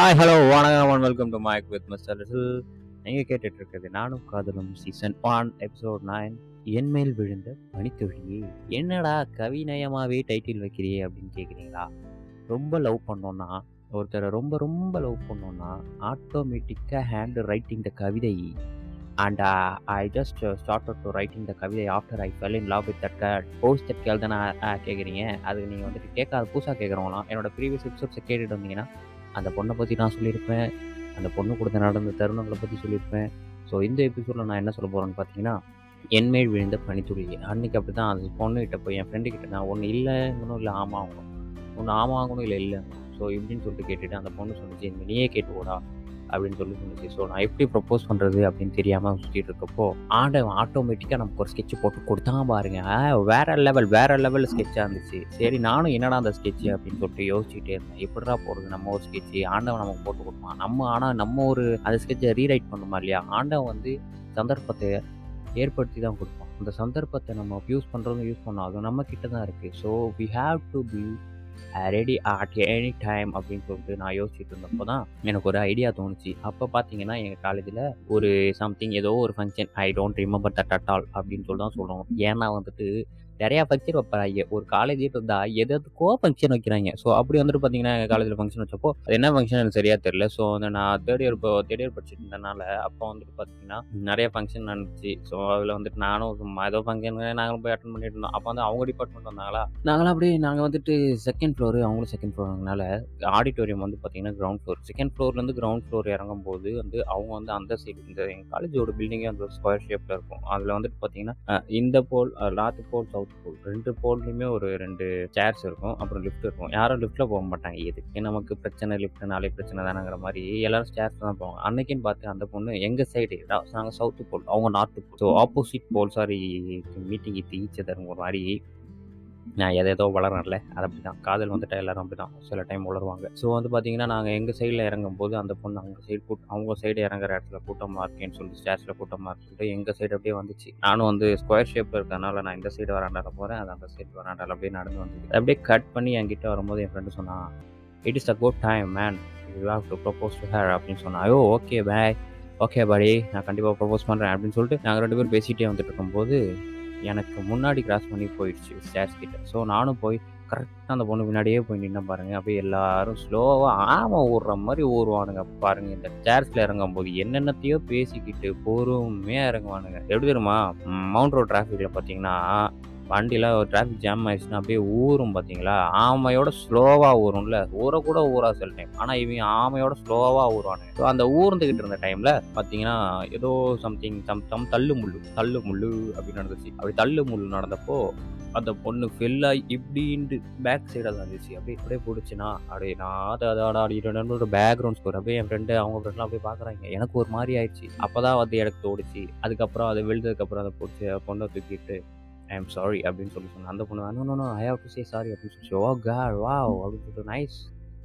Hi hello வணக்கம் welcome to mic with mister little நீங்கள் கேட்டுட்டு இருக்கிறது நானும் காதலும் சீசன் ஒன் எபிசோட் நைன் என்மேல் விழுந்த பனித்துளியே என்னடா கவிநயமாகவே டைட்டில் வைக்கிறியே? அப்படின்னு கேட்குறீங்களா ரொம்ப லவ் பண்ணோன்னா ஒருத்தரை ரொம்ப ரொம்ப லவ் பண்ணோன்னா ஆட்டோமேட்டிக்காக ஹேண்ட் ரைட்டிங் த கவிதை. And I just start to writing the கவிதை after I fell in love with that post that girl தானே கேட்குறீங்க அதுக்கு நீங்கள் வந்துட்டு கேட்காத புதுசாக கேட்குறவங்களாம் என்னோட ப்ரீவியஸ் எபிசோட்ஸை கேட்டுட்டு வந்தீங்கன்னா அந்த பொண்ணை பற்றி நான் சொல்லியிருப்பேன். அந்த பொண்ணு கொடுத்த நடந்த தருணங்களை பற்றி சொல்லியிருப்பேன். ஸோ இந்த எபிசோடில் நான் என்ன சொல்ல போகிறேன்னு பார்த்தீங்கன்னா என்மேல் விழுந்த பனித்துளி அன்றைக்கி அப்படி தான் அந்த பொண்ணுகிட்ட போய் என் ஃப்ரெண்டுக்கிட்ட நான் ஒன்று இல்லைங்கணும் இல்லை ஆமாம் ஆகணும் ஒன்று ஆமாம் ஆகணும் இல்லை இல்லை. ஸோ இப்படின்னு சொல்லிட்டு கேட்டுட்டு அந்த பொண்ணு சொன்னிச்சு இந்த நீயே கேட்டு ஓடா அப்படின்னு சொல்லி சொன்னிச்சு ஸோ நான் எப்படி ப்ரப்போஸ் பண்ணுறது அப்படின்னு தெரியாமல் சுற்றிட்டு இருக்கப்போ ஆண்டவன் ஆட்டோமேட்டிக்காக நமக்கு ஒரு ஸ்கெட்ச் போட்டு கொடுத்தா பாருங்க. வேற லெவல் வேற லெவல் ஸ்கெட்சாக இருந்துச்சு. சரி நானும் என்னடா அந்த ஸ்கெட்ச் அப்படின்னு சொல்லிட்டு யோசிச்சுட்டே இருந்தேன். எப்படிடா போடுறது நம்ம ஒரு ஸ்கெட்ச் ஆண்டவன் நமக்கு போட்டு கொடுப்பான். நம்ம ஆனால் நம்ம ஒரு அந்த ஸ்கெட்சை ரீரைட் பண்ணுமா இல்லையா? ஆண்டவன் வந்து சந்தர்ப்பத்தை ஏற்படுத்தி தான் கொடுப்போம் அந்த சந்தர்ப்பத்தை நம்ம யூஸ் பண்ணுறதும் யூஸ் பண்ணோம் அது நம்ம கிட்ட தான் இருக்குது so we have to be ready at any time அப்படின்னு சொல்லிட்டு நான் யோசிச்சுட்டு இருந்தப்போ தான் எனக்கு ஒரு ஐடியா தோணுச்சு. அப்போ பார்த்தீங்கன்னா எங்கள் காலேஜில் ஒரு சம்திங் ஏதோ ஒரு function I don't remember that at all அப்படின்னு சொல்லி தான் சொல்லணும். ஏன்னா வந்துட்டு நிறையா ஃபங்க்ஷன் வைப்பாங்க. ஒரு காலேஜ் இருந்தால் எது எதுக்கோ ஃபங்க்ஷன் வைக்கிறாங்க. ஸோ அப்படி வந்துட்டு பார்த்தீங்கன்னா எங்கள் காலேஜில் ஃபங்க்ஷன் வச்சப்போ அது என்ன ஃபங்க்ஷன் எனக்கு சரியாக தெரியல. ஸோ வந்து நான் தேர்ட் இயர் இப்போ தேர்ட் இயர் படிச்சுட்டு இருந்தனால அப்போ வந்துட்டு பார்த்தீங்கன்னா நிறைய ஃபங்க்ஷன் நடந்துச்சு. ஸோ அதில் வந்துட்டு நானும் ஏதோ ஃபங்க்ஷன் நாங்களும் போய் அட்டன் பண்ணிட்டு இருந்தோம். அப்போ வந்து அவங்க டிபார்ட்மெண்ட் வந்தாங்களா? நாங்களும் அப்படியே நாங்கள் வந்துட்டு செகண்ட் ஃப்ளோர் அவங்களும் செகண்ட் ஃப்ளோர்னால ஆடிட்டோரியம் வந்து பார்த்தீங்கன்னா கிரவுண்ட் ஃப்ளோர் செகண்ட் ஃப்ளோர்லேருந்து கிரவுண்ட் ஃப்ளோர் இறங்கும் போது வந்து அவங்க வந்து அந்த சைடு இந்த எங்கள் காலேஜோட பில்டிங்கே வந்து ஸ்கொயர் ஷேப்பில் இருக்கும். அதில் வந்துட்டு பார்த்தீங்கன்னா இந்த போல் நார்த் போல் சவுத் ரெண்டு போல்லையுமே ஒரு ரெண்டு சேர்ஸ் இருக்கும். அப்புறம் லிஃப்ட் இருக்கும். யாரும் லிஃப்ட்டில் போக மாட்டாங்க. எதுக்கு? நமக்கு பிரச்சனை லிஃப்ட் நாளே பிரச்சனை தானங்கிற மாதிரி எல்லாரும் ஸ்டேர்ஸ் தான் போவாங்க. அன்னைக்குன்னு பார்த்து அந்த பொண்ணு எங்கள் சைடு நாங்கள் சவுத்து போல் அவங்க north pole so opposite pole sorry meeting இது ஒரு மாதிரி நான் எதை ஏதோ வளரல அது அப்படி தான் காதல் வந்துட்டா எல்லாரும் அப்படி தான் சில டைம் வளருவாங்க ஸோ வந்து பார்த்தீங்கன்னா நாங்கள் எங்கள் சைடில் இறங்கும் போது அந்த பொண்ணு அவங்க சைடு கூட் அவங்க சைடு இறங்குற இடத்துல கூட்டமாக இருக்கேன்னு சொல்லிட்டு ஸ்டேர்ஸில் கூட்டமாக இருக்குன்னு எங்கள் சைடு அப்படியே வந்துச்சு. நானும் வந்து ஸ்கொயர் ஷேப்பில் இருக்கறனால நான் இந்த சைடு வராண்டால போகிறேன் அது அந்த சைடு வராண்டால அப்படியே நடந்து வந்து அப்படியே கட் பண்ணி என்கிட்ட வரும்போது என் ஃப்ரெண்டு சொன்னான் it is a good time man you have to propose to her அப்படின்னு சொன்னா ஐயோ ஓகே பாய் ஓகே பாடி நான் கண்டிப்பாக ப்ரப்போஸ் பண்ணுறேன் அப்படின்னு சொல்லிட்டு நாங்கள் ரெண்டு பேரும் பேசிகிட்டே வந்துட்டு இருக்கும்போது எனக்கு முன்னாடி கிராஸ் பண்ணி போயிடுச்சு ஸ்டேர்ஸ் கிட்ட. ஸோ நானும் போய் கரெக்டாக அந்த பொண்ணு பின்னாடியே போய் நின்று பாருங்கள் அப்படியே எல்லாரும் ஸ்லோவாக ஆமாம் ஊடுற மாதிரி ஊறுவானுங்க பாருங்கள் இந்த சேர்ஸில் இறங்கும் போது என்னென்னத்தையோ பேசிக்கிட்டு பொறுமையாக இறங்குவானுங்க. எப்படி தெரியுமா? மவுண்ட் ரோட் டிராஃபிக்கில் பார்த்தீங்கன்னா வண்டியில் ஒரு டிராஃபிக் ஜாம் ஆயிடுச்சுன்னா அப்படியே ஊறும் பார்த்தீங்களா ஆமையோட ஸ்லோவாக ஊறும்ல. ஊறக்கூட ஊறா சில டைம் ஆனால் இவங்க ஆமையோட ஸ்லோவாக ஊறுவானுங்க ஸோ அந்த ஊர்ந்துக்கிட்டு இருந்த டைமில் பார்த்தீங்கன்னா ஏதோ சம்திங் சம் சம் தள்ளு முள்ளு தள்ளு முள்ளு அப்படின்னு நடந்துச்சு. அப்படி தள்ளு முள்ளு நடந்தப்போ அந்த பொண்ணு ஃபெல்லாகி இப்படின்ட்டு பேக் சைடாக தான் இருந்துச்சு அப்படியே இப்படியே போடுச்சுன்னா அப்படியே நான் அதை அதோட என்னோட பேக்ரவுண்ட் ஸ்கோர் அப்படியே என் ஃப்ரெண்டு அவங்க ஃப்ரெண்ட்லாம் அப்படியே பார்க்குறாங்க எனக்கு ஒரு மாதிரி ஆயிடுச்சு. அப்போ தான் வந்து எனக்கு தோடிச்சு அதுக்கப்புறம் அது விழுந்ததுக்கப்புறம் அதை போட்டு பொண்ணை தூக்கிட்டு ஐ எம் சாரி அப்படின்னு சொல்லி சொன்னேன் அந்த பொண்ணு no no I have to say sorry அப்படின்னு சொல்லி ஓ காட் வாவ் அப்படின்னு சொல்லிட்டு நைஸ்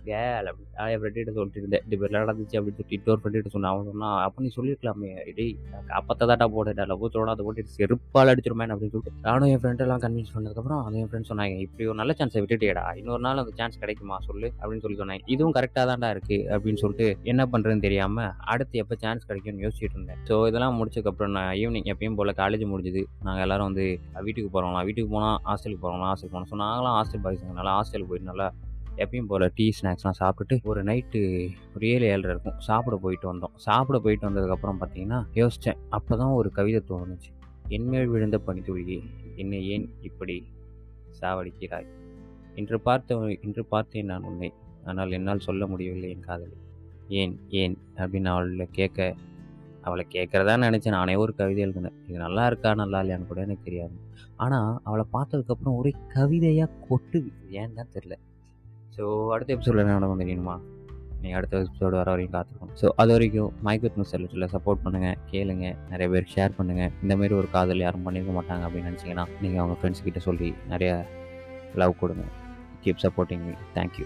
கேள் அப்படி. என் ஃப்ரெண்ட்கிட்ட சொல்லிட்டு இருந்தேன் இது மாதிரி நடந்துச்சு அப்படின்னு சொல்லிட்டு இன்னொரு ஃப்ரெண்ட்கிட்ட சொன்னேன். அவன் சொன்னான் அப்போ நீ சொல்லியிருக்கலாமே. டேய் அப்பத்தாட்டா போட்டுட்டா லவ் தோட அதை போட்டு செருப்பால் அடிச்சிருமேன் அப்படின்னு சொல்லிட்டு நானும் என் ஃப்ரெண்டெல்லாம் கன்வின்ஸ் பண்ணதுக்கப்புறம் அது என் ஃப்ரெண்ட் சொன்னாங்க இப்படி ஒரு நல்ல சான்ஸை விட்டுட்டேடா இன்னொரு நாள் அந்த சான்ஸ் கிடைக்குமா? சொல்லு. அப்படின்னு சொல்லி சொன்னாங்க. இதுவும் கரெக்டாக தான்டா இருக்கு அப்படின்னு சொல்லிட்டு என்ன பண்ணுறதுன்னு தெரியாமல் அடுத்து எப்போ சான்ஸ் கிடைக்கும்னு யோசிச்சுட்டு இருந்தேன். ஸோ இதெல்லாம் முடிச்சதுக்கப்புறம் நான் ஈவினிங் எப்பயும் போல் காலேஜ் முடிஞ்சுது. நாங்கள் எல்லாரும் வந்து வீட்டுக்கு போகிறோம்லாம் வீட்டுக்கு போனால் ஹாஸ்டலுக்கு போகிறோம்லாம் ஹாஸ்டல் போனோம் ஸோ நாங்களாம் ஹாஸ்டல் பாய்ஸுங்கனால ஹாஸ்டலுக்கு போயிட்டு நல்லா எப்பயும் போல் டீ ஸ்நாக்ஸ்லாம் சாப்பிட்டுட்டு ஒரு நைட்டு ஒரு ஏழு ஏழரை இருக்கும். சாப்பிட போயிட்டு வந்தோம். சாப்பிட போயிட்டு வந்ததுக்கப்புறம் பார்த்தீங்கன்னா யோசித்தேன் அப்போ தான் ஒரு கவிதை தோணுச்சு. என்மேல் விழுந்த பனித்துளியே என்னை ஏன் இப்படி சாவடிக்கிறாய்? இன்று பார்த்த இன்று பார்த்தேன் நான் உன்னை. ஆனால் என்னால் சொல்ல முடியவில்லை என் காதலி. ஏன் ஏன்? அப்படின்னு அவளை கேட்க அவளை கேட்குறதா நினச்சேன் நானே ஒரு கவிதை எழுதினேன். இது நல்லா இருக்கா நல்லா இல்லையான்னு கூட எனக்கு தெரியாது. ஆனால் அவளை பார்த்ததுக்கப்புறம் ஒரே கவிதையாக கொட்டுது. ஏன்னு தான் தெரில ஸோ அடுத்த எபிசோடில் என்ன நடக்கும் தெரியுமா? நீங்கள் அடுத்த எபிசோடு வர வரைக்கும் காத்திருக்கணும் ஸோ அது வரைக்கும் மைக்வித் மிஸ்டர் சப்போர்ட் பண்ணுங்கள் கேளுங்க நிறைய பேர் ஷேர் பண்ணுங்கள் இந்தமாரி ஒரு காதல் யாரும் பண்ணியிருக்க மாட்டாங்க அப்படின்னு நினச்சிங்கன்னா நீங்கள் அவங்க ஃப்ரெண்ட்ஸ் கிட்ட சொல்லி நிறைய லவ் கொடுங்க. Keep supporting me thank you